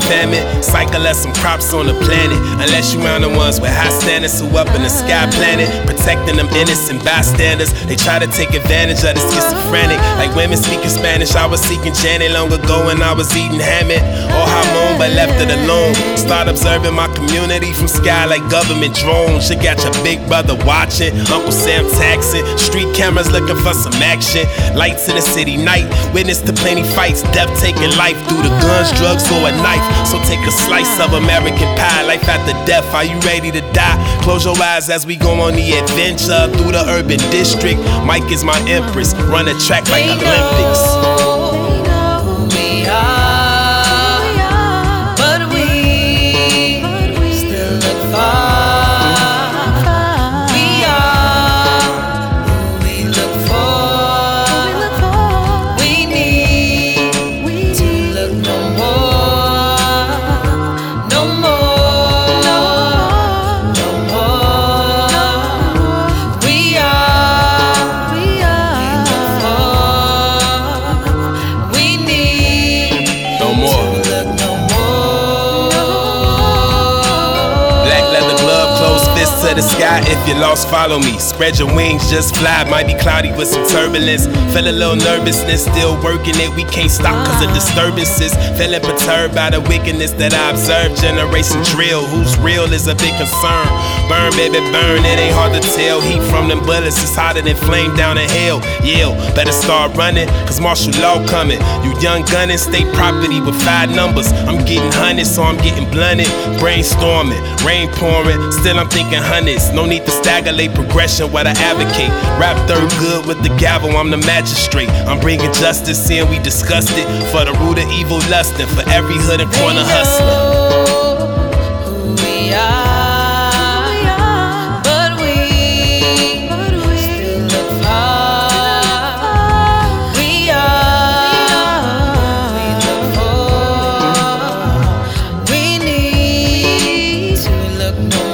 famine. Cycle us some crops on the planet. Unless you round the ones with high standards who up in the sky planet. Protecting them innocent bystanders. They try to take advantage of the schizophrenic. Like women speaking Spanish, I was seeking Janet long ago when I was eating Hammond. Or Hamon, but left it alone. Start observing my community from sky like government drones. You got your big brother watching, Uncle Sam taxing. Street cameras looking for some action. Lights in the city night. Witness to plenty fights. Death taking life through the guns, drugs, or a knife. So take a slice of American pie. Life after death. Are you ready to die? Close your eyes as we go on the adventure through the urban district. Mike is my empress. Run a track like Olympics. To the sky. If you're lost, follow me. Spread your wings, just fly. Might be cloudy with some turbulence. Feel a little nervousness, still working it. We can't stop cause of disturbances. Feeling perturbed by the wickedness that I observe. Generation drill, who's real is a big concern. Burn, baby, burn. It ain't hard to tell. Heat from them bullets is hotter than flame down in hill. Yeah, better start running, cause martial law coming. You young gunning, state property with five numbers. I'm getting hundreds, so I'm getting blunted. Brainstorming, rain pouring, still I'm thinking hundreds. No need to staggerate progression What I advocate. Rap third good with the gavel, I'm the magistrate. I'm bringing justice in, we discussed it. For the root of evil lusting, for every hood and corner hustler. no